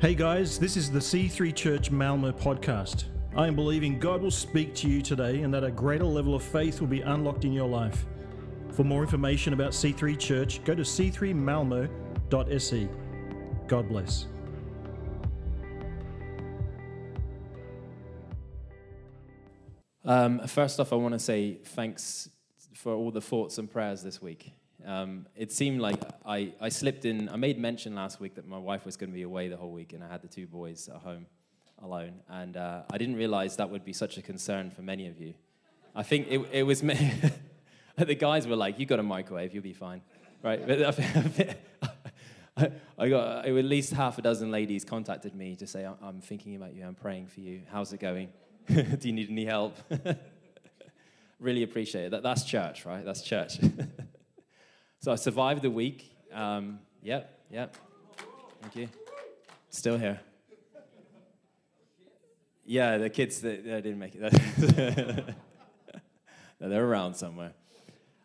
Hey guys, this is the C3 Church Malmo podcast. I am believing God will speak to you today and that a greater level of faith will be unlocked in your life. For more information about C3 Church, go to c3malmo.se. God bless. Um, first off, I want to say thanks for all the thoughts and prayers this week. Um, it seemed like I, I slipped in. I made mention last week that my wife was going to be away the whole week, and I had the two boys at home alone. And uh, I didn't realize that would be such a concern for many of you. I think it, it was me. the guys were like, "You got a microwave, you'll be fine." Right? I got at least half a dozen ladies contacted me to say, "I'm thinking about you. I'm praying for you. How's it going? Do you need any help?" really appreciate it. That, that's church, right? That's church. So I survived the week. Um, yep, yep. Thank you. Still here. Yeah, the kids they didn't make it. no, they're around somewhere.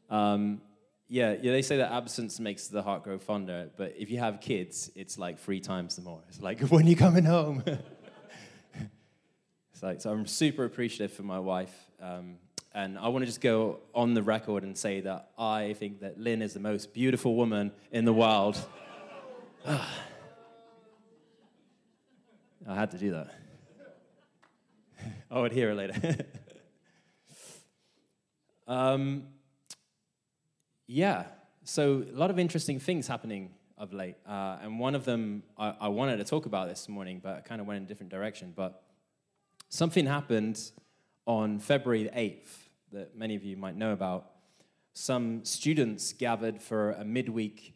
Um, yeah, yeah, they say that absence makes the heart grow fonder, but if you have kids, it's like three times the more. It's like, when are you coming home? it's like, so I'm super appreciative for my wife. Um, and I want to just go on the record and say that I think that Lynn is the most beautiful woman in the world. I had to do that. I would hear it later. um, yeah, so a lot of interesting things happening of late. Uh, and one of them I, I, wanted to talk about this morning, but I kind of went in a different direction. But something happened on February 8th that many of you might know about. Some students gathered for a midweek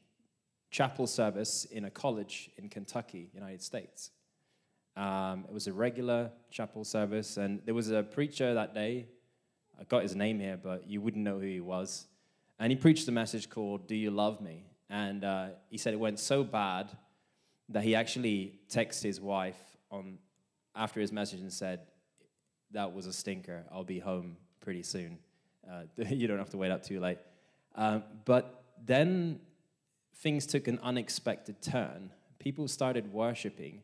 chapel service in a college in Kentucky, United States. Um, it was a regular chapel service, and there was a preacher that day. I got his name here, but you wouldn't know who he was. And he preached a message called Do You Love Me? And uh, he said it went so bad that he actually texted his wife on after his message and said, That was a stinker. I'll be home pretty soon. Uh, you don't have to wait up too late. Um, but then things took an unexpected turn. People started worshiping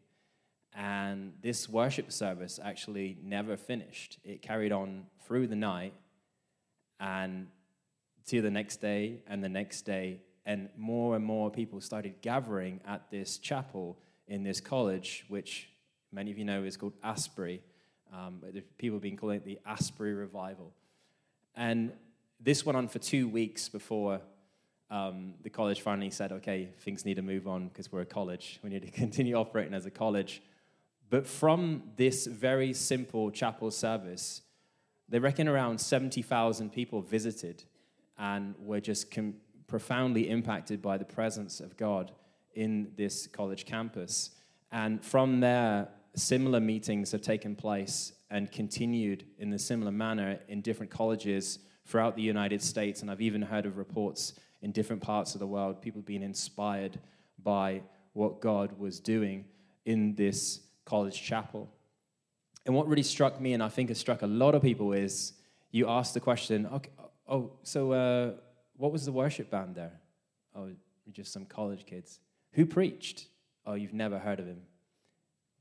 and this worship service actually never finished. It carried on through the night and to the next day and the next day. And more and more people started gathering at this chapel in this college, which many of you know is called Asbury. Um, people have been calling it the Asbury Revival. And this went on for two weeks before um, the college finally said, okay, things need to move on because we're a college. We need to continue operating as a college. But from this very simple chapel service, they reckon around 70,000 people visited and were just com- profoundly impacted by the presence of God in this college campus. And from there, similar meetings have taken place and continued in a similar manner in different colleges throughout the United States. And I've even heard of reports in different parts of the world, people being inspired by what God was doing in this college chapel. And what really struck me, and I think has struck a lot of people, is you asked the question, okay, oh, so uh, what was the worship band there? Oh, just some college kids. Who preached? Oh, you've never heard of him.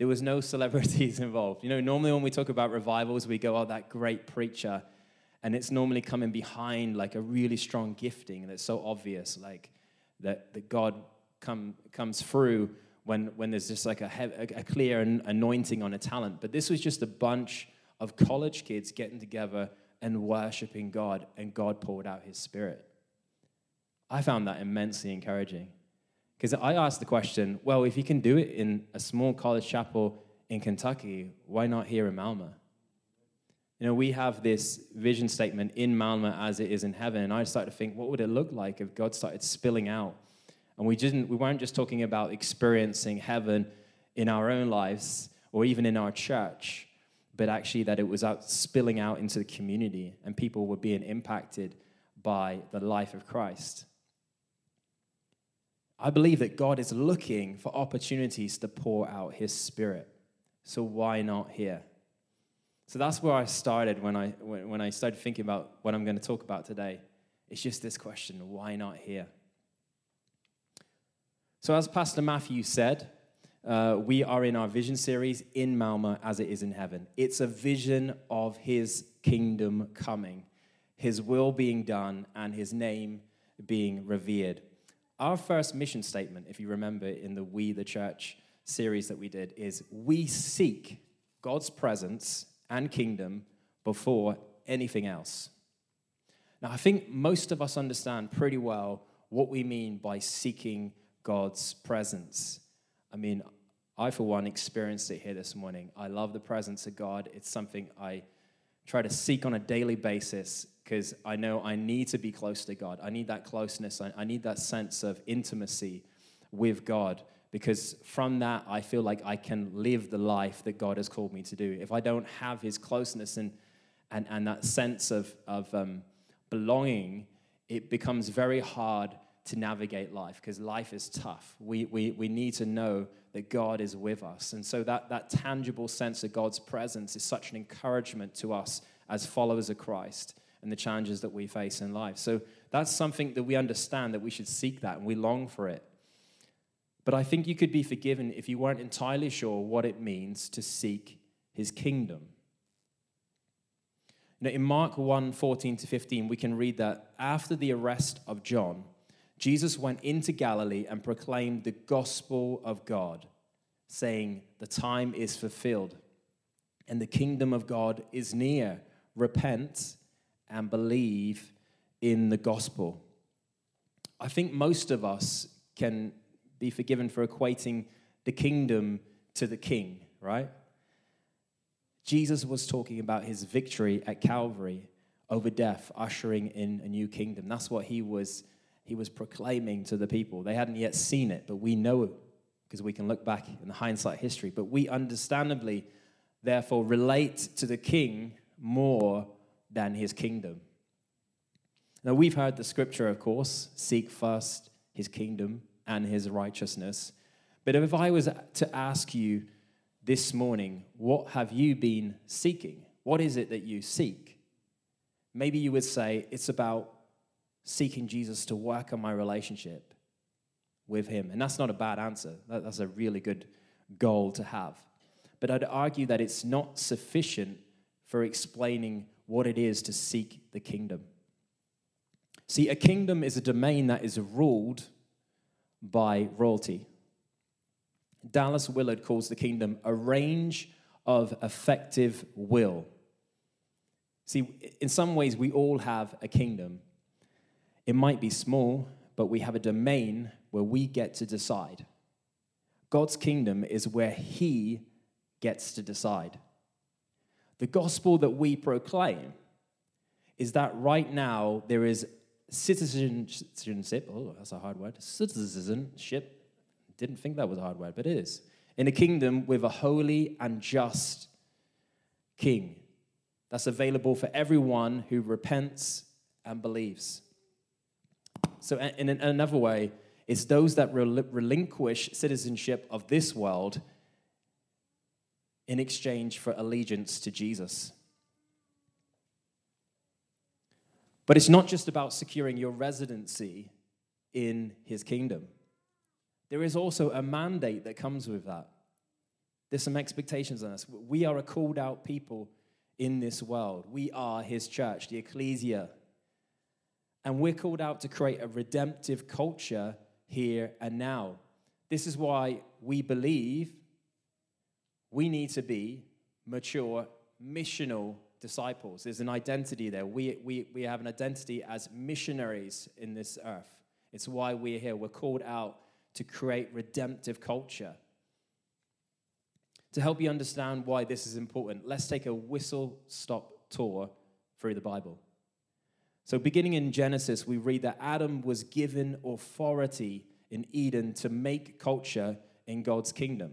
There was no celebrities involved. You know, normally when we talk about revivals, we go, oh, that great preacher. And it's normally coming behind like a really strong gifting that's so obvious, like that, that God come, comes through when, when there's just like a, a clear anointing on a talent. But this was just a bunch of college kids getting together and worshiping God, and God poured out his spirit. I found that immensely encouraging. Because I asked the question well, if you can do it in a small college chapel in Kentucky, why not here in Malmo? You know, we have this vision statement in Malmo as it is in heaven. And I started to think, what would it look like if God started spilling out and we, didn't, we weren't just talking about experiencing heaven in our own lives or even in our church, but actually that it was out spilling out into the community and people were being impacted by the life of Christ. I believe that God is looking for opportunities to pour out his spirit. So why not here? So that's where I started when I, when I started thinking about what I'm going to talk about today. It's just this question why not here? So, as Pastor Matthew said, Uh, we are in our vision series in Malmo as it is in heaven. It's a vision of his kingdom coming, his will being done, and his name being revered. Our first mission statement, if you remember in the We the Church series that we did, is we seek God's presence and kingdom before anything else. Now, I think most of us understand pretty well what we mean by seeking God's presence. I mean, I, for one, experienced it here this morning. I love the presence of God. It's something I try to seek on a daily basis because I know I need to be close to God. I need that closeness. I, I need that sense of intimacy with God because from that, I feel like I can live the life that God has called me to do. If I don't have His closeness and, and, and that sense of, of um, belonging, it becomes very hard to navigate life because life is tough. We, we, we need to know that God is with us. And so that, that tangible sense of God's presence is such an encouragement to us as followers of Christ and the challenges that we face in life. So that's something that we understand that we should seek that and we long for it. But I think you could be forgiven if you weren't entirely sure what it means to seek his kingdom. Now, in Mark 1 14 to 15, we can read that after the arrest of John, Jesus went into Galilee and proclaimed the gospel of God, saying, The time is fulfilled and the kingdom of God is near. Repent and believe in the gospel. I think most of us can be forgiven for equating the kingdom to the king, right? Jesus was talking about his victory at Calvary over death, ushering in a new kingdom. That's what he was he was proclaiming to the people. They hadn't yet seen it, but we know it because we can look back in the hindsight history. But we understandably, therefore, relate to the king more than his kingdom. Now, we've heard the scripture, of course seek first his kingdom and his righteousness. But if I was to ask you this morning, what have you been seeking? What is it that you seek? Maybe you would say it's about seeking Jesus to work on my relationship with Him. And that's not a bad answer, that's a really good goal to have. But I'd argue that it's not sufficient for explaining what it is to seek the kingdom. See, a kingdom is a domain that is ruled by royalty. Dallas Willard calls the kingdom a range of effective will. See, in some ways, we all have a kingdom, it might be small, but we have a domain where we get to decide. God's kingdom is where He gets to decide. The gospel that we proclaim is that right now there is citizenship. Oh, that's a hard word. Citizenship. Didn't think that was a hard word, but it is. In a kingdom with a holy and just king that's available for everyone who repents and believes. So, in another way, it's those that relinquish citizenship of this world in exchange for allegiance to Jesus. But it's not just about securing your residency in his kingdom. There is also a mandate that comes with that. There's some expectations on us. We are a called out people in this world. We are his church, the ecclesia, and we're called out to create a redemptive culture here and now. This is why we believe we need to be mature, missional disciples. There's an identity there. We, we, we have an identity as missionaries in this earth. It's why we're here. We're called out to create redemptive culture. To help you understand why this is important, let's take a whistle stop tour through the Bible. So, beginning in Genesis, we read that Adam was given authority in Eden to make culture in God's kingdom.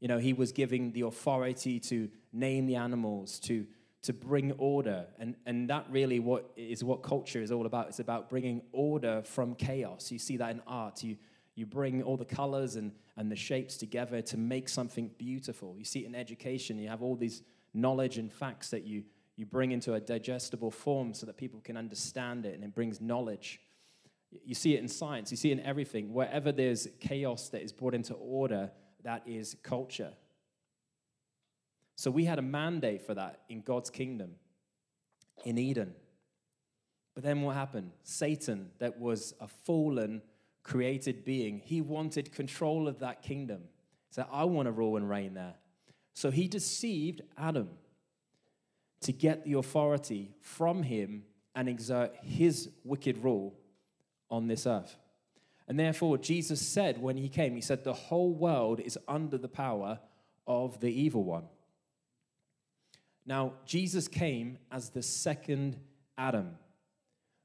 You know, he was giving the authority to name the animals, to, to bring order. And, and that really what is what culture is all about. It's about bringing order from chaos. You see that in art. You, you bring all the colors and, and the shapes together to make something beautiful. You see it in education. You have all these knowledge and facts that you you bring into a digestible form so that people can understand it and it brings knowledge. You see it in science, you see it in everything. Wherever there's chaos that is brought into order, that is culture. So we had a mandate for that in God's kingdom in Eden. But then what happened? Satan, that was a fallen, created being, he wanted control of that kingdom. Said, I want to rule and reign there. So he deceived Adam to get the authority from him and exert his wicked rule on this earth. And therefore, Jesus said when he came, He said, The whole world is under the power of the evil one. Now, Jesus came as the second Adam,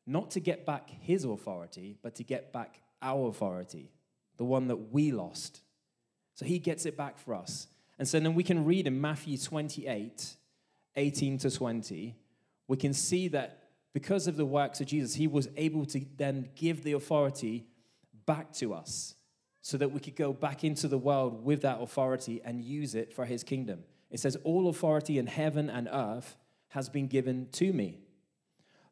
not to get back his authority, but to get back our authority, the one that we lost. So he gets it back for us. And so then we can read in Matthew 28 18 to 20, we can see that because of the works of Jesus, he was able to then give the authority back to us so that we could go back into the world with that authority and use it for his kingdom. It says, All authority in heaven and earth has been given to me.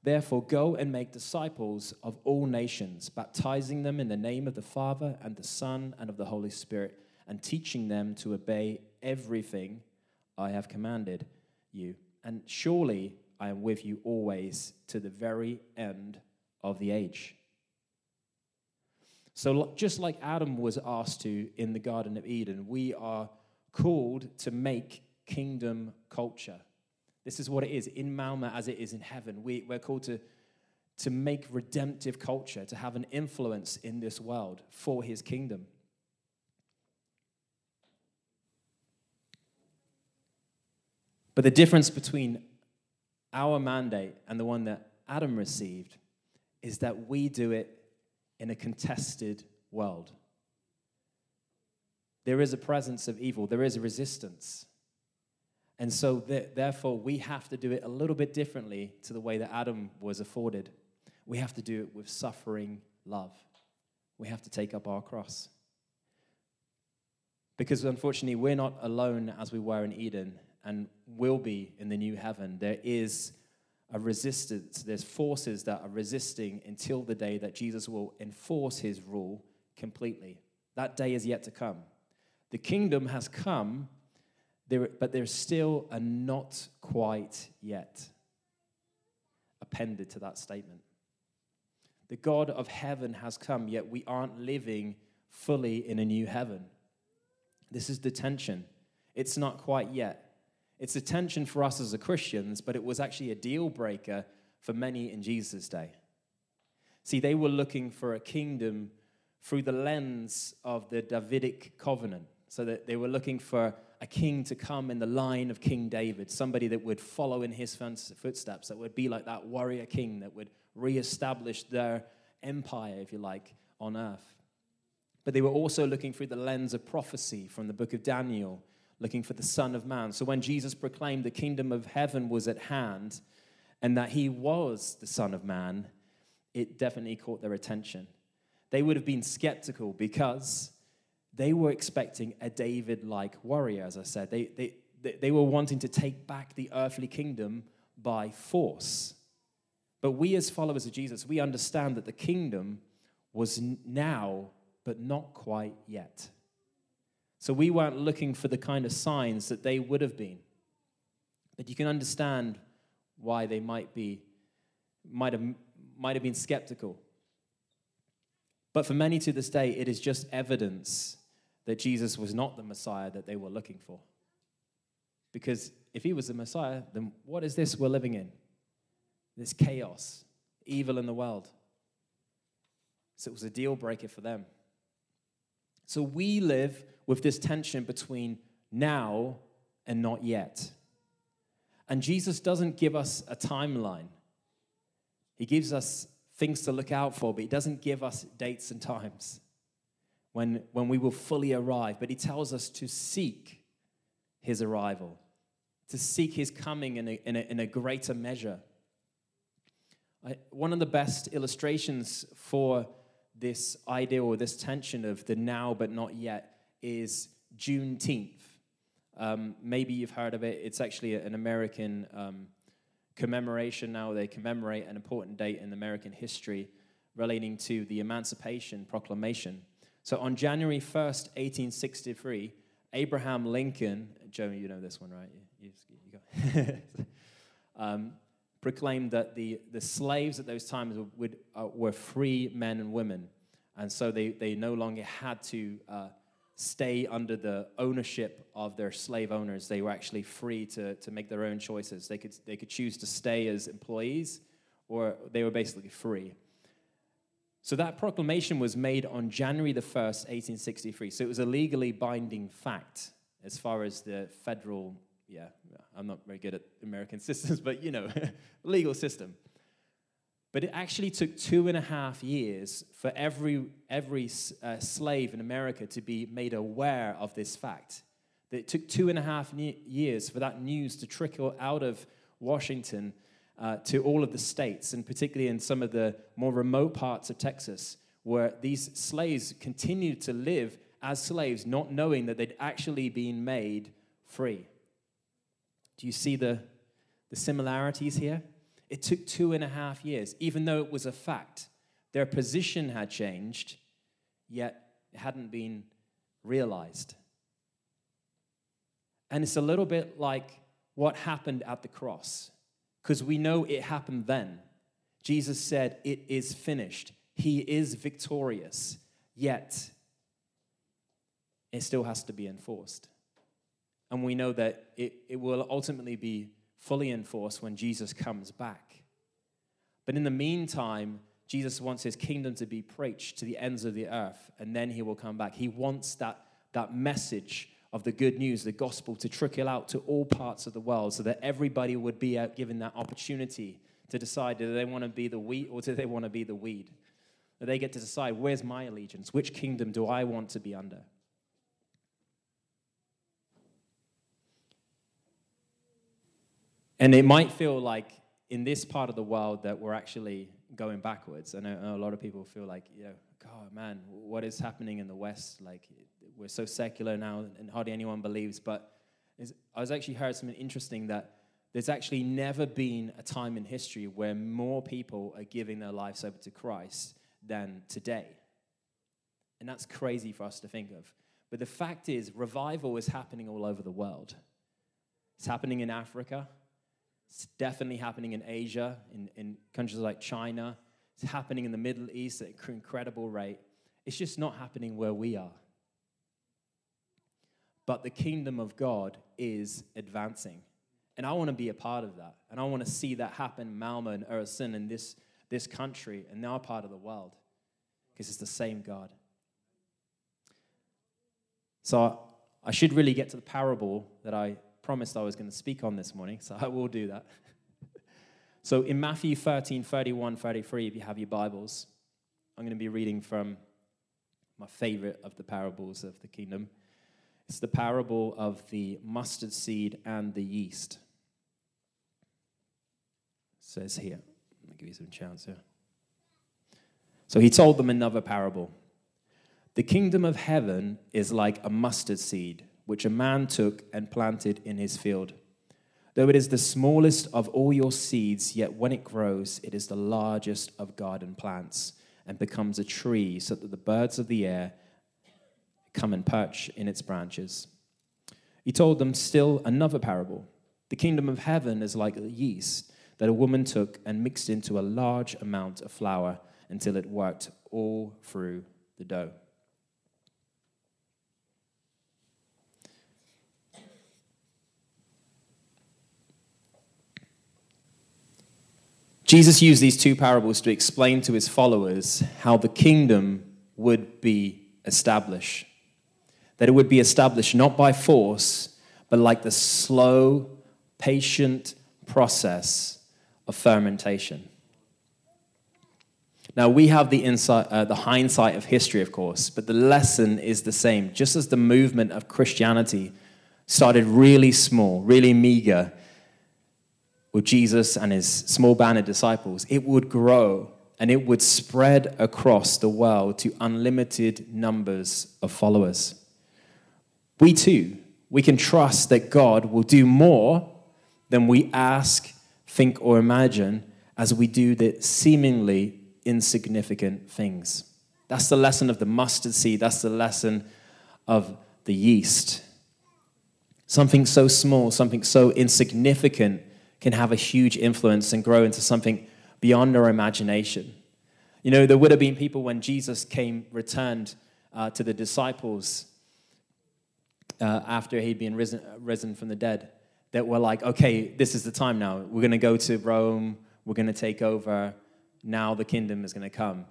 Therefore, go and make disciples of all nations, baptizing them in the name of the Father and the Son and of the Holy Spirit, and teaching them to obey everything I have commanded you. And surely I am with you always to the very end of the age. So, just like Adam was asked to in the Garden of Eden, we are called to make kingdom culture. This is what it is in Malmo as it is in heaven. We, we're called to, to make redemptive culture, to have an influence in this world for his kingdom. But the difference between our mandate and the one that Adam received is that we do it in a contested world. There is a presence of evil, there is a resistance. And so, th- therefore, we have to do it a little bit differently to the way that Adam was afforded. We have to do it with suffering love. We have to take up our cross. Because unfortunately, we're not alone as we were in Eden and will be in the new heaven. There is a resistance, there's forces that are resisting until the day that Jesus will enforce his rule completely. That day is yet to come. The kingdom has come, but there's still a not quite yet appended to that statement. The God of heaven has come, yet we aren't living fully in a new heaven. This is the tension. It's not quite yet. It's a tension for us as a Christians, but it was actually a deal breaker for many in Jesus' day. See, they were looking for a kingdom through the lens of the Davidic covenant. So that they were looking for a king to come in the line of King David, somebody that would follow in his footsteps, that would be like that warrior king that would reestablish their empire, if you like, on earth. But they were also looking through the lens of prophecy from the book of Daniel looking for the Son of Man. So when Jesus proclaimed the kingdom of heaven was at hand and that he was the Son of Man, it definitely caught their attention. They would have been skeptical because they were expecting a David like warrior, as I said. They, they, they were wanting to take back the earthly kingdom by force. But we, as followers of Jesus, we understand that the kingdom was now, but not quite yet. So we weren't looking for the kind of signs that they would have been. But you can understand why they might be might have might have been skeptical. But for many to this day, it is just evidence that Jesus was not the Messiah that they were looking for. Because if he was the Messiah, then what is this we're living in? This chaos, evil in the world. So it was a deal breaker for them. So we live with this tension between now and not yet. And Jesus doesn't give us a timeline. He gives us things to look out for, but He doesn't give us dates and times when, when we will fully arrive. But He tells us to seek His arrival, to seek His coming in a, in a, in a greater measure. I, one of the best illustrations for this idea or this tension of the now but not yet is Juneteenth. Um, maybe you've heard of it. It's actually an American um, commemoration now. They commemorate an important date in American history relating to the Emancipation Proclamation. So on January 1st, 1863, Abraham Lincoln, Joe, you know this one, right? You, you, you um, proclaimed that the, the slaves at those times would, uh, were free men and women. And so they, they no longer had to uh, stay under the ownership of their slave owners. They were actually free to, to make their own choices. They could, they could choose to stay as employees, or they were basically free. So that proclamation was made on January the 1st, 1863. So it was a legally binding fact as far as the federal, yeah, I'm not very good at American systems, but you know, legal system. But it actually took two and a half years for every, every uh, slave in America to be made aware of this fact. That it took two and a half years for that news to trickle out of Washington uh, to all of the states, and particularly in some of the more remote parts of Texas, where these slaves continued to live as slaves, not knowing that they'd actually been made free. Do you see the, the similarities here? It took two and a half years, even though it was a fact. Their position had changed, yet it hadn't been realized. And it's a little bit like what happened at the cross, because we know it happened then. Jesus said, It is finished. He is victorious, yet it still has to be enforced. And we know that it, it will ultimately be fully enforced when Jesus comes back. But in the meantime, Jesus wants his kingdom to be preached to the ends of the earth, and then he will come back. He wants that, that message of the good news, the gospel, to trickle out to all parts of the world so that everybody would be uh, given that opportunity to decide do they want to be the wheat or do they want to be the weed? That they get to decide where's my allegiance? Which kingdom do I want to be under? And it might feel like in this part of the world that we're actually going backwards. I know, a lot of people feel like, you know, God, man, what is happening in the West? Like, we're so secular now and hardly anyone believes. But I was actually heard something interesting that there's actually never been a time in history where more people are giving their lives over to Christ than today. And that's crazy for us to think of. But the fact is, revival is happening all over the world. It's happening in Africa, it's definitely happening in Asia, in, in countries like China. It's happening in the Middle East at an incredible rate. It's just not happening where we are. But the kingdom of God is advancing. And I want to be a part of that. And I want to see that happen Malmo and Öresund in this, this country and our part of the world. Because it's the same God. So I should really get to the parable that I promised I was going to speak on this morning, so I will do that. so in Matthew 13, 31, 33, if you have your Bibles, I'm going to be reading from my favorite of the parables of the kingdom. It's the parable of the mustard seed and the yeast. It says here, give you some chance here. So he told them another parable. The kingdom of heaven is like a mustard seed which a man took and planted in his field. Though it is the smallest of all your seeds, yet when it grows, it is the largest of garden plants and becomes a tree, so that the birds of the air come and perch in its branches. He told them still another parable. The kingdom of heaven is like yeast that a woman took and mixed into a large amount of flour until it worked all through the dough. Jesus used these two parables to explain to his followers how the kingdom would be established. That it would be established not by force, but like the slow, patient process of fermentation. Now, we have the, insight, uh, the hindsight of history, of course, but the lesson is the same. Just as the movement of Christianity started really small, really meager, with Jesus and his small band of disciples, it would grow and it would spread across the world to unlimited numbers of followers. We too, we can trust that God will do more than we ask, think, or imagine as we do the seemingly insignificant things That's the lesson of the mustard seed. That's the lesson of the yeast. Something so small, something so insignificant can have a huge influence and grow into something beyond our imagination. You know, there would have been people when Jesus came, returned uh, to the disciples uh, after he'd been risen, risen from the dead, that were like, okay, this is the time now. We're going to go to Rome. We're going to take over. Now the kingdom is going to come.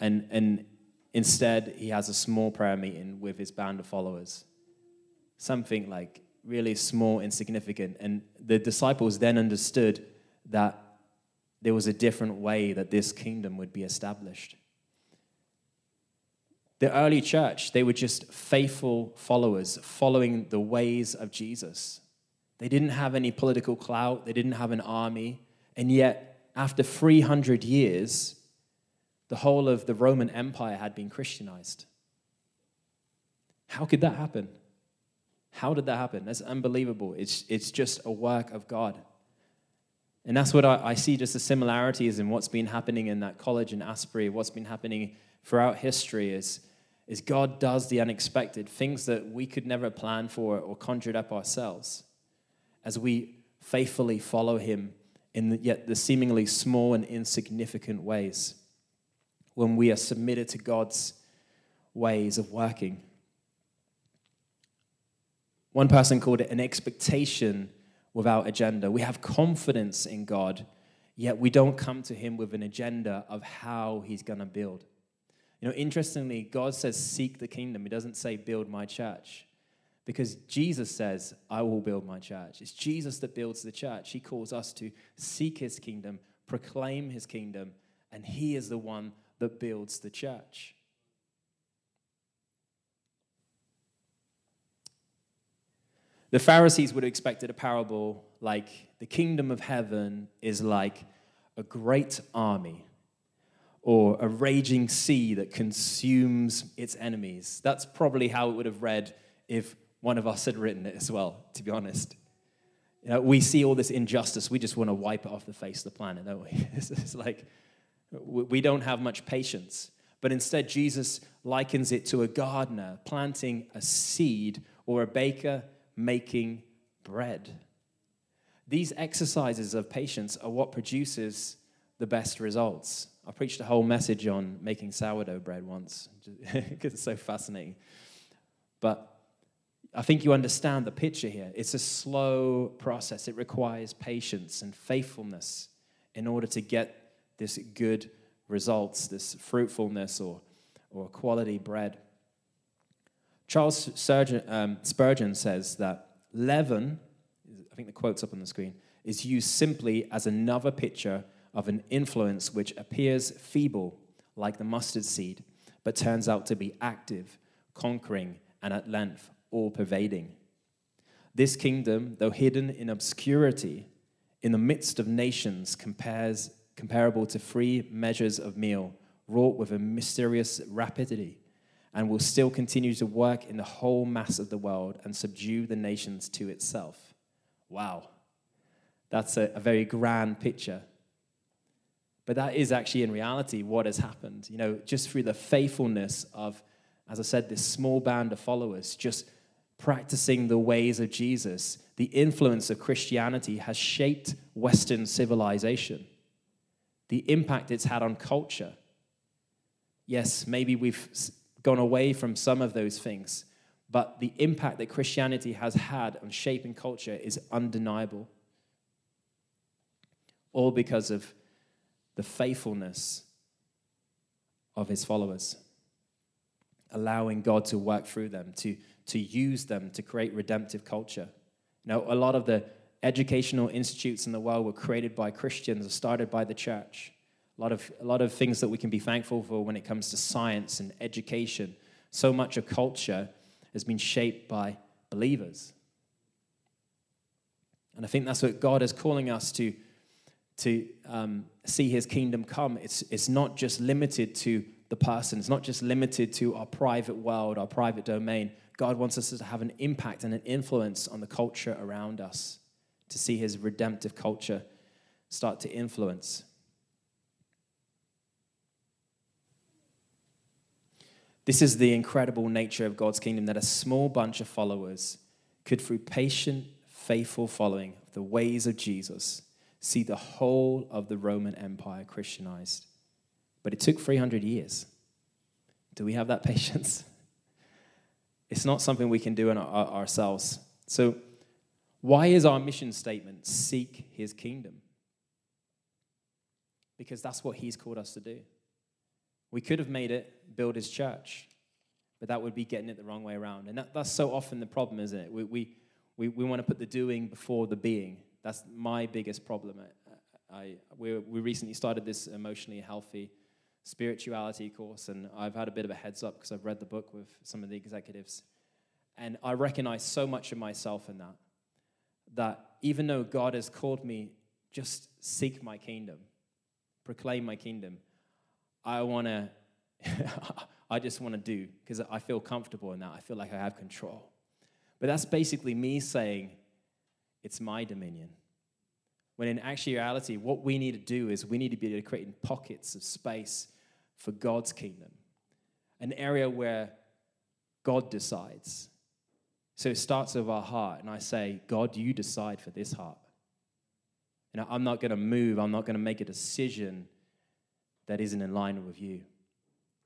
And, and instead, he has a small prayer meeting with his band of followers. Something like really small, and insignificant. And the disciples then understood that there was a different way that this kingdom would be established. The early church, they were just faithful followers, following the ways of Jesus. They didn't have any political clout, they didn't have an army, and yet, after 300 years, the whole of the Roman Empire had been Christianized. How could that happen? How did that happen? That's unbelievable. It's, it's just a work of God. And that's what I, I see just the similarities in what's been happening in that college in Asbury, what's been happening throughout history is, is God does the unexpected, things that we could never plan for or conjured up ourselves. As we faithfully follow Him in the, yet the seemingly small and insignificant ways, when we are submitted to God's ways of working. One person called it an expectation without agenda. We have confidence in God, yet we don't come to Him with an agenda of how He's going to build. You know, interestingly, God says, Seek the kingdom. He doesn't say, Build my church. Because Jesus says, I will build my church. It's Jesus that builds the church. He calls us to seek His kingdom, proclaim His kingdom, and He is the one that builds the church. The Pharisees would have expected a parable like the kingdom of heaven is like a great army or a raging sea that consumes its enemies. That's probably how it would have read if one of us had written it as well, to be honest. You know, we see all this injustice, we just want to wipe it off the face of the planet, don't we? it's like we don't have much patience. But instead, Jesus likens it to a gardener planting a seed or a baker making bread. These exercises of patience are what produces the best results. I preached a whole message on making sourdough bread once because it's so fascinating. But I think you understand the picture here. It's a slow process, it requires patience and faithfulness in order to get this good results, this fruitfulness or, or quality bread. Charles Spurgeon, um, Spurgeon says that leaven, I think the quote's up on the screen, is used simply as another picture of an influence which appears feeble, like the mustard seed, but turns out to be active, conquering, and at length all pervading. This kingdom, though hidden in obscurity, in the midst of nations, compares, comparable to three measures of meal, wrought with a mysterious rapidity and will still continue to work in the whole mass of the world and subdue the nations to itself. Wow. That's a, a, very grand picture. But that is actually in reality what has happened. You know, just through the faithfulness of, as I said, this small band of followers, just practicing the ways of Jesus, the influence of Christianity has shaped Western civilization. The impact it's had on culture. Yes, maybe we've gone away from some of those things, but the impact that Christianity has had on shaping culture is undeniable. All because of the faithfulness of his followers, allowing God to work through them, to, to use them to create redemptive culture. Now, a lot of the educational institutes in the world were created by Christians or started by the church. A lot, of, a lot of things that we can be thankful for when it comes to science and education. So much of culture has been shaped by believers. And I think that's what God is calling us to, to um, see his kingdom come. It's, it's not just limited to the person, it's not just limited to our private world, our private domain. God wants us to have an impact and an influence on the culture around us, to see his redemptive culture start to influence. This is the incredible nature of God's kingdom that a small bunch of followers could, through patient, faithful following of the ways of Jesus, see the whole of the Roman Empire Christianized. But it took 300 years. Do we have that patience? It's not something we can do in our, ourselves. So, why is our mission statement seek his kingdom? Because that's what he's called us to do. We could have made it build his church, but that would be getting it the wrong way around. And that, that's so often the problem, isn't it? We, we, we, we want to put the doing before the being. That's my biggest problem. I, I, we, we recently started this emotionally healthy spirituality course, and I've had a bit of a heads up because I've read the book with some of the executives. And I recognize so much of myself in that. That even though God has called me, just seek my kingdom, proclaim my kingdom, I want to, I just want to do because I feel comfortable in that. I feel like I have control. But that's basically me saying, it's my dominion. When in actuality, what we need to do is we need to be able to creating pockets of space for God's kingdom, an area where God decides. So it starts with our heart, and I say, God, you decide for this heart. And I'm not going to move, I'm not going to make a decision that isn't in line with you.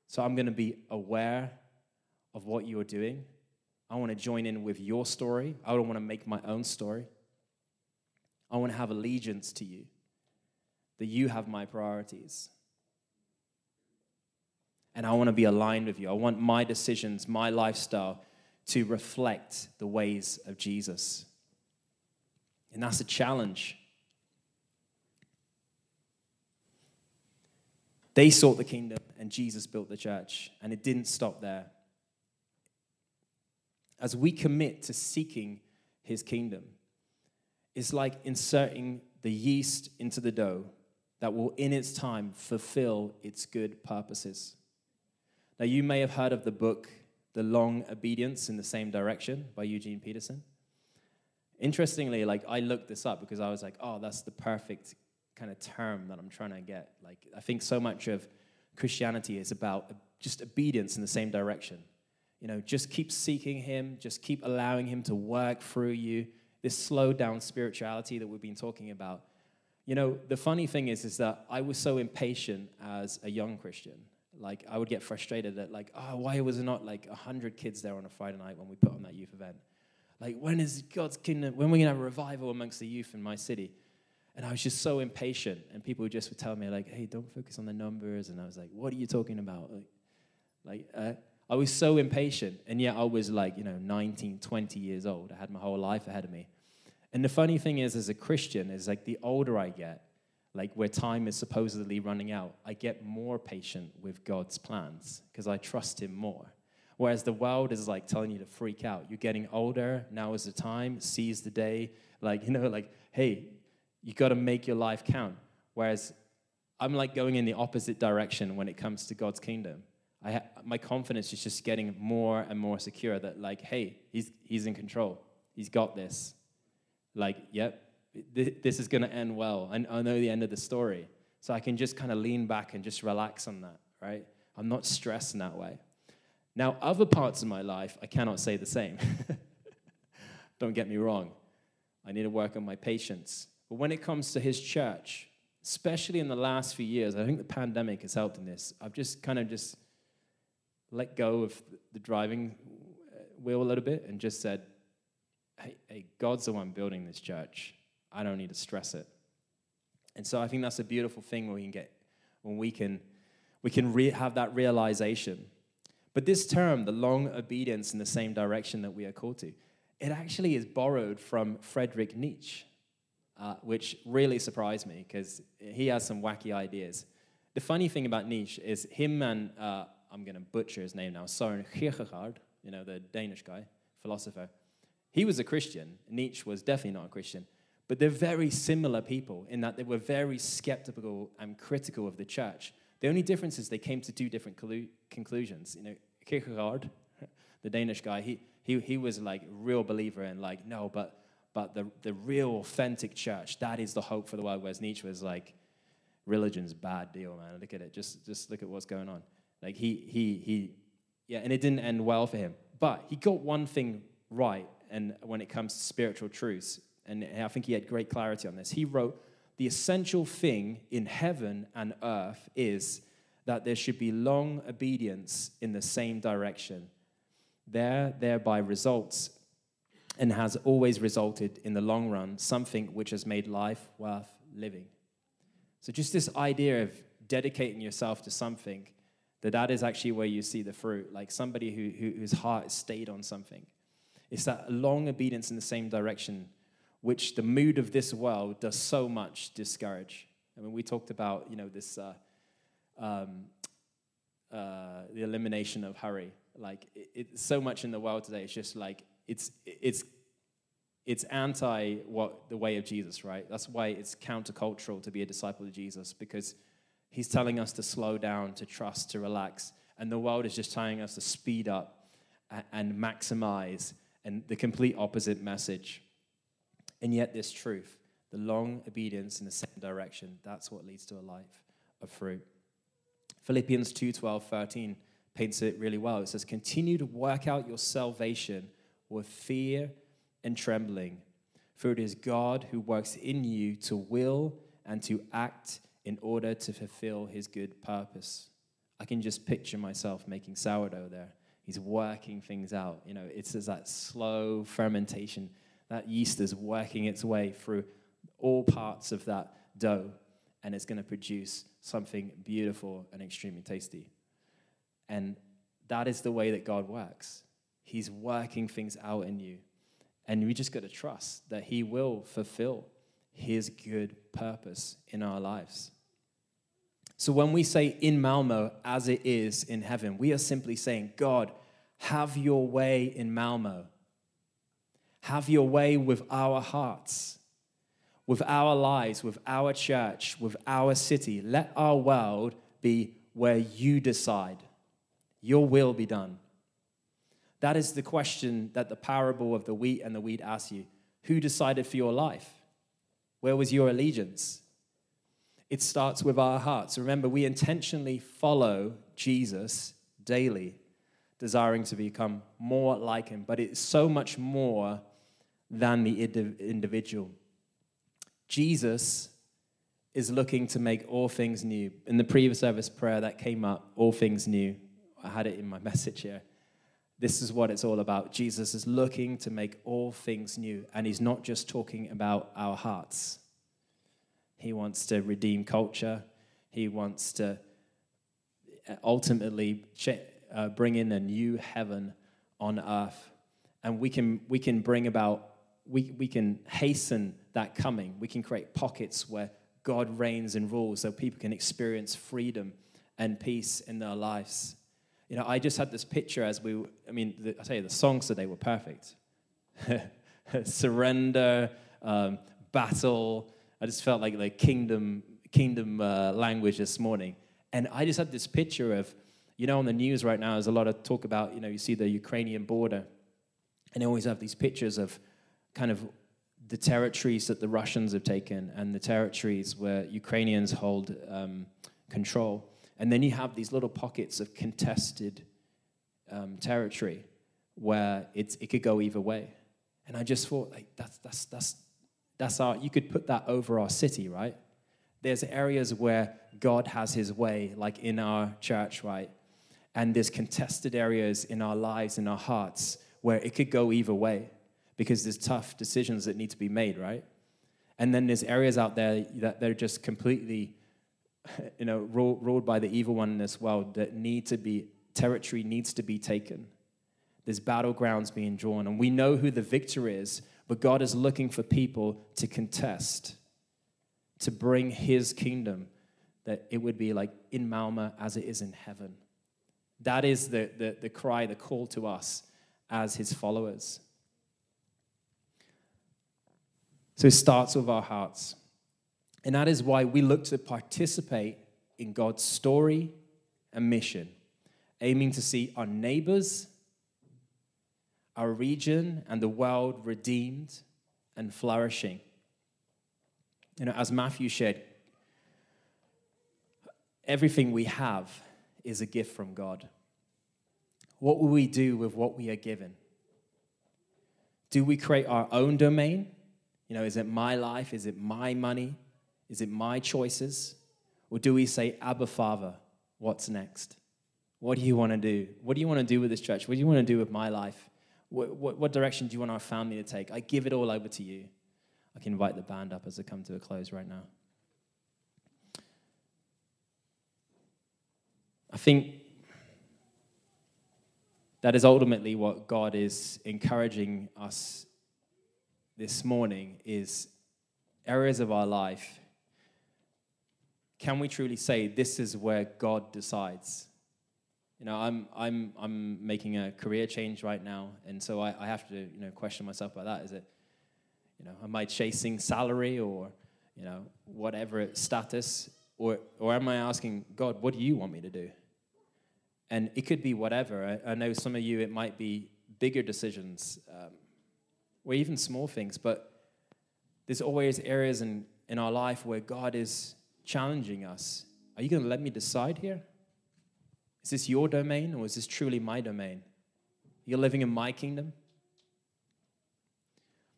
So I'm going to be aware of what you are doing. I want to join in with your story. I don't want to make my own story. I want to have allegiance to you, that you have my priorities and I want to be aligned with you. I want my decisions, my lifestyle to reflect the ways of Jesus. And that's a challenge. They sought the kingdom, and Jesus built the church, and it didn't stop there. As we commit to seeking his kingdom, it's like inserting the yeast into the dough that will, in its time, fulfill its good purposes. Now, you may have heard of the book, The Long Obedience in the Same Direction by Eugene Peterson. Interestingly, like I looked this up because I was like, oh, that's the perfect kind of term that I'm trying to get. Like, I think so much of Christianity is about just obedience in the same direction. You know, just keep seeking Him, just keep allowing Him to work through you. This slow down spirituality that we've been talking about. You know, the funny thing is, is that I was so impatient as a young Christian. Like I would get frustrated that like, oh, why was there not like hundred kids there on a Friday night when we put on that youth event? Like, when is God's kingdom? When are we gonna have a revival amongst the youth in my city? And I was just so impatient, and people just would tell me like, "Hey, don't focus on the numbers." And I was like, "What are you talking about?" Like, uh, I was so impatient, and yet I was like, you know, 19, 20 years old. I had my whole life ahead of me. And the funny thing is, as a Christian, is like the older I get, like where time is supposedly running out, I get more patient with God's plans because I trust Him more. Whereas the world is like telling you to freak out. You're getting older, now is the time, seize the day. Like, you know, like, hey, you got to make your life count. Whereas I'm like going in the opposite direction when it comes to God's kingdom. I ha- my confidence is just getting more and more secure that, like, hey, he's, he's in control. He's got this. Like, yep, this is going to end well. I, I know the end of the story. So I can just kind of lean back and just relax on that, right? I'm not stressed in that way. Now, other parts of my life, I cannot say the same. Don't get me wrong. I need to work on my patience. But when it comes to his church, especially in the last few years, I think the pandemic has helped in this. I've just kind of just let go of the driving wheel a little bit and just said, hey, hey God's the one building this church. I don't need to stress it. And so I think that's a beautiful thing when we can get when we can we can re- have that realization. But this term, the long obedience in the same direction that we are called to, it actually is borrowed from Friedrich Nietzsche, uh, which really surprised me because he has some wacky ideas. The funny thing about Nietzsche is him and uh, I'm going to butcher his name now, Søren Kierkegaard, you know, the Danish guy, philosopher. He was a Christian. Nietzsche was definitely not a Christian. But they're very similar people in that they were very skeptical and critical of the church. The only difference is they came to two different conclusions. You know, Kierkegaard, the Danish guy, he, he, he was like a real believer in like, no, but, but the, the real authentic church, that is the hope for the world. Whereas Nietzsche was like, religion's bad deal, man. Look at it. Just, just look at what's going on. Like he, he, he, Yeah, and it didn't end well for him. But he got one thing right and when it comes to spiritual truths. And I think he had great clarity on this. He wrote, The essential thing in heaven and earth is that there should be long obedience in the same direction. There, thereby results and has always resulted in the long run something which has made life worth living. So, just this idea of dedicating yourself to something, that that is actually where you see the fruit, like somebody who, who, whose heart stayed on something. It's that long obedience in the same direction, which the mood of this world does so much discourage. I mean, we talked about, you know, this, uh, um, uh, the elimination of hurry. Like, it, it's so much in the world today. It's just like, it's, it's, it's anti what the way of Jesus, right? That's why it's countercultural to be a disciple of Jesus because he's telling us to slow down, to trust, to relax. And the world is just telling us to speed up and maximize, and the complete opposite message. And yet, this truth, the long obedience in the same direction, that's what leads to a life of fruit. Philippians 2 12, 13 paints it really well. It says, Continue to work out your salvation with fear and trembling, for it is God who works in you to will and to act in order to fulfill his good purpose. I can just picture myself making sourdough there. He's working things out. You know, it's that slow fermentation. That yeast is working its way through all parts of that dough, and it's going to produce something beautiful and extremely tasty. And that is the way that God works. He's working things out in you. And we just got to trust that He will fulfill His good purpose in our lives. So when we say in Malmo as it is in heaven, we are simply saying, God, have your way in Malmo. Have your way with our hearts, with our lives, with our church, with our city. Let our world be where you decide. Your will be done. That is the question that the parable of the wheat and the wheat asks you. Who decided for your life? Where was your allegiance? It starts with our hearts. Remember, we intentionally follow Jesus daily, desiring to become more like him, but it's so much more than the individual. Jesus is looking to make all things new. In the previous service prayer that came up, all things new, I had it in my message here. This is what it's all about. Jesus is looking to make all things new, and he's not just talking about our hearts. He wants to redeem culture, he wants to ultimately uh, bring in a new heaven on earth. And we can, we can bring about, we, we can hasten that coming. We can create pockets where God reigns and rules so people can experience freedom and peace in their lives. You know, I just had this picture as we, I mean, the, I tell you, the songs today were perfect. Surrender, um, battle. I just felt like the kingdom, kingdom uh, language this morning. And I just had this picture of, you know, on the news right now, there's a lot of talk about, you know, you see the Ukrainian border, and they always have these pictures of kind of the territories that the Russians have taken and the territories where Ukrainians hold um, control. And then you have these little pockets of contested um, territory where it's, it could go either way. And I just thought, like, that's, that's, that's, that's our, you could put that over our city, right? There's areas where God has his way, like in our church, right? And there's contested areas in our lives, in our hearts, where it could go either way because there's tough decisions that need to be made, right? And then there's areas out there that they're just completely you know, ruled by the evil one in this world that need to be, territory needs to be taken. There's battlegrounds being drawn, and we know who the victor is, but God is looking for people to contest, to bring his kingdom, that it would be like in Malmo as it is in heaven. That is the, the, the cry, the call to us as his followers. So it starts with our hearts. And that is why we look to participate in God's story and mission, aiming to see our neighbors, our region, and the world redeemed and flourishing. You know, as Matthew shared, everything we have is a gift from God. what will we do with what we are given? Do we create our own domain? You know, is it my life? Is it my money? Is it my choices? Or do we say, Abba, Father, what's next? What do you want to do? What do you want to do with this church? What do you want to do with my life? What, what, what direction do you want our family to take? I give it all over to you. I can invite the band up as I come to a close right now. I think that is ultimately what God is encouraging us this morning is areas of our life can we truly say this is where God decides? You know, I'm, I'm, I'm making a career change right now, and so I, I have to, you know, question myself about that. Is it, you know, am I chasing salary or, you know, whatever status, or, or am I asking God, what do you want me to do? And it could be whatever. I, I know some of you, it might be bigger decisions, um, or even small things, but there's always areas in, in our life where God is challenging us. Are you going to let me decide here? Is this your domain or is this truly my domain? You're living in my kingdom?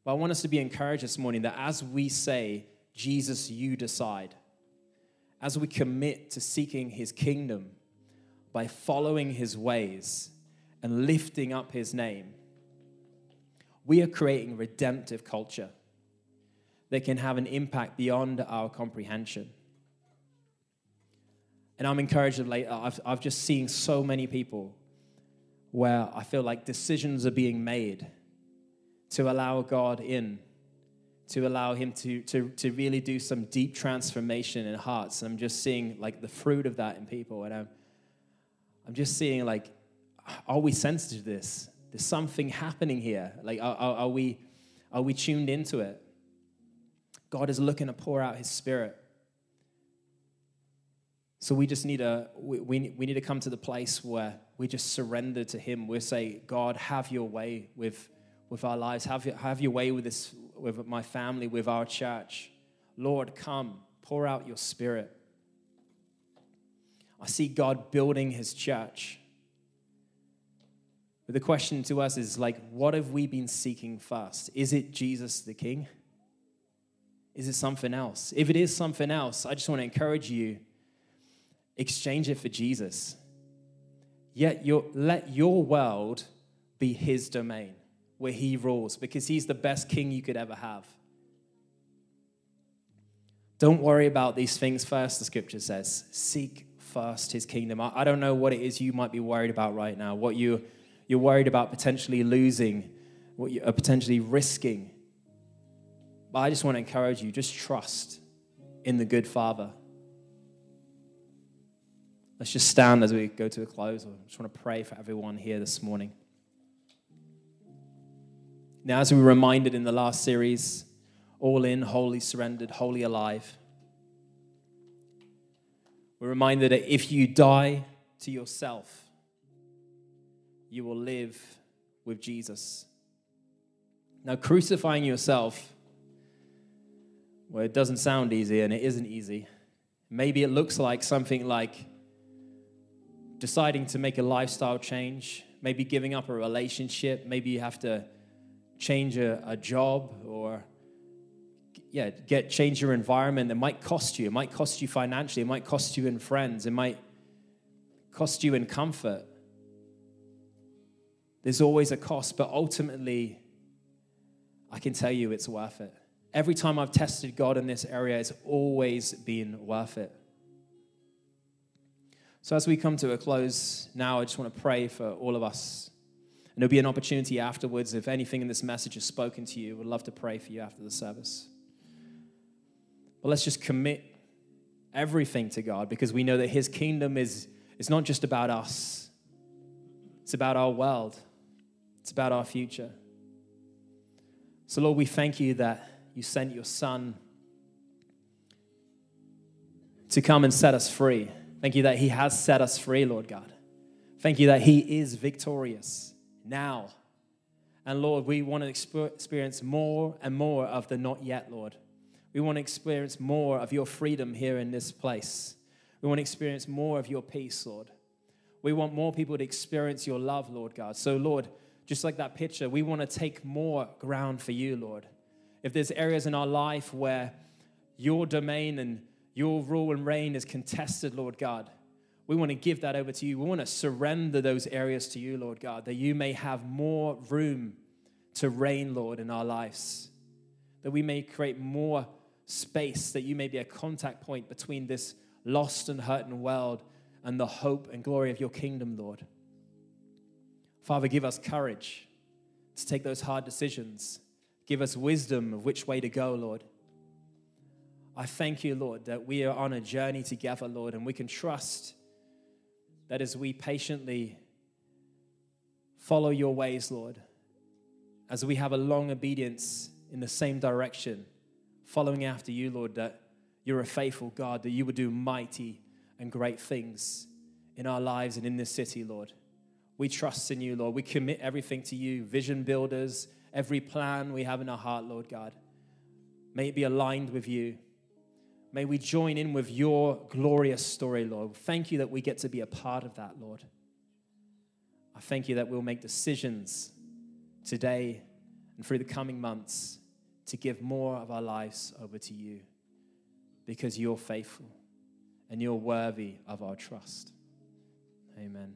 But I want us to be encouraged this morning that as we say, Jesus, you decide, as we commit to seeking his kingdom, by following his ways and lifting up his name, we are creating redemptive culture that can have an impact beyond our comprehension. And I'm encouraged of late, I've, I've just seen so many people where I feel like decisions are being made to allow God in, to allow Him to, to, to really do some deep transformation in hearts. And I'm just seeing like the fruit of that in people. And I'm, I'm just seeing like, are we sensitive to this? There's something happening here. Like, are, are, are, we, are we tuned into it? God is looking to pour out his spirit. So we just need we, we, we need to come to the place where we just surrender to him. We say, God, have your way with, with our lives. Have your, have your way with this, with my family, with our church. Lord, come, pour out your spirit. I see God building his church. But the question to us is like, what have we been seeking first? Is it Jesus the King? Is it something else? If it is something else, I just want to encourage you exchange it for Jesus. Yet your, let your world be his domain where he rules because he's the best king you could ever have. Don't worry about these things first, the scripture says. Seek first his kingdom. I, I don't know what it is you might be worried about right now, what you, you're worried about potentially losing, what you are potentially risking. But I just want to encourage you just trust in the good Father. Let's just stand as we go to a close. I just want to pray for everyone here this morning. Now, as we were reminded in the last series, all in, wholly surrendered, wholly alive. We're reminded that if you die to yourself, you will live with Jesus. Now, crucifying yourself, well, it doesn't sound easy and it isn't easy. Maybe it looks like something like deciding to make a lifestyle change, maybe giving up a relationship, maybe you have to change a, a job or yeah, get change your environment It might cost you. It might cost you financially. It might cost you in friends. It might cost you in comfort. There's always a cost, but ultimately, I can tell you it's worth it. Every time I've tested God in this area, it's always been worth it. So, as we come to a close now, I just want to pray for all of us. And there'll be an opportunity afterwards. If anything in this message has spoken to you, we'd love to pray for you after the service. But let's just commit everything to God because we know that His kingdom is, is not just about us, it's about our world, it's about our future. So, Lord, we thank you that you sent your Son to come and set us free. Thank you that He has set us free, Lord God. Thank you that He is victorious now. And Lord, we want to experience more and more of the not yet, Lord. We want to experience more of your freedom here in this place. We want to experience more of your peace, Lord. We want more people to experience your love, Lord God. So, Lord, just like that picture, we want to take more ground for you, Lord. If there's areas in our life where your domain and your rule and reign is contested, Lord God, we want to give that over to you. We want to surrender those areas to you, Lord God, that you may have more room to reign, Lord, in our lives. That we may create more space, that you may be a contact point between this lost and hurting world and the hope and glory of your kingdom, Lord. Father, give us courage to take those hard decisions. Give us wisdom of which way to go, Lord. I thank you, Lord, that we are on a journey together, Lord, and we can trust that as we patiently follow your ways, Lord, as we have a long obedience in the same direction, following after you, Lord, that you're a faithful God, that you would do mighty and great things in our lives and in this city, Lord. We trust in you, Lord. We commit everything to you, vision builders, every plan we have in our heart, Lord God. May it be aligned with you. May we join in with your glorious story, Lord. Thank you that we get to be a part of that, Lord. I thank you that we'll make decisions today and through the coming months to give more of our lives over to you because you're faithful and you're worthy of our trust. Amen.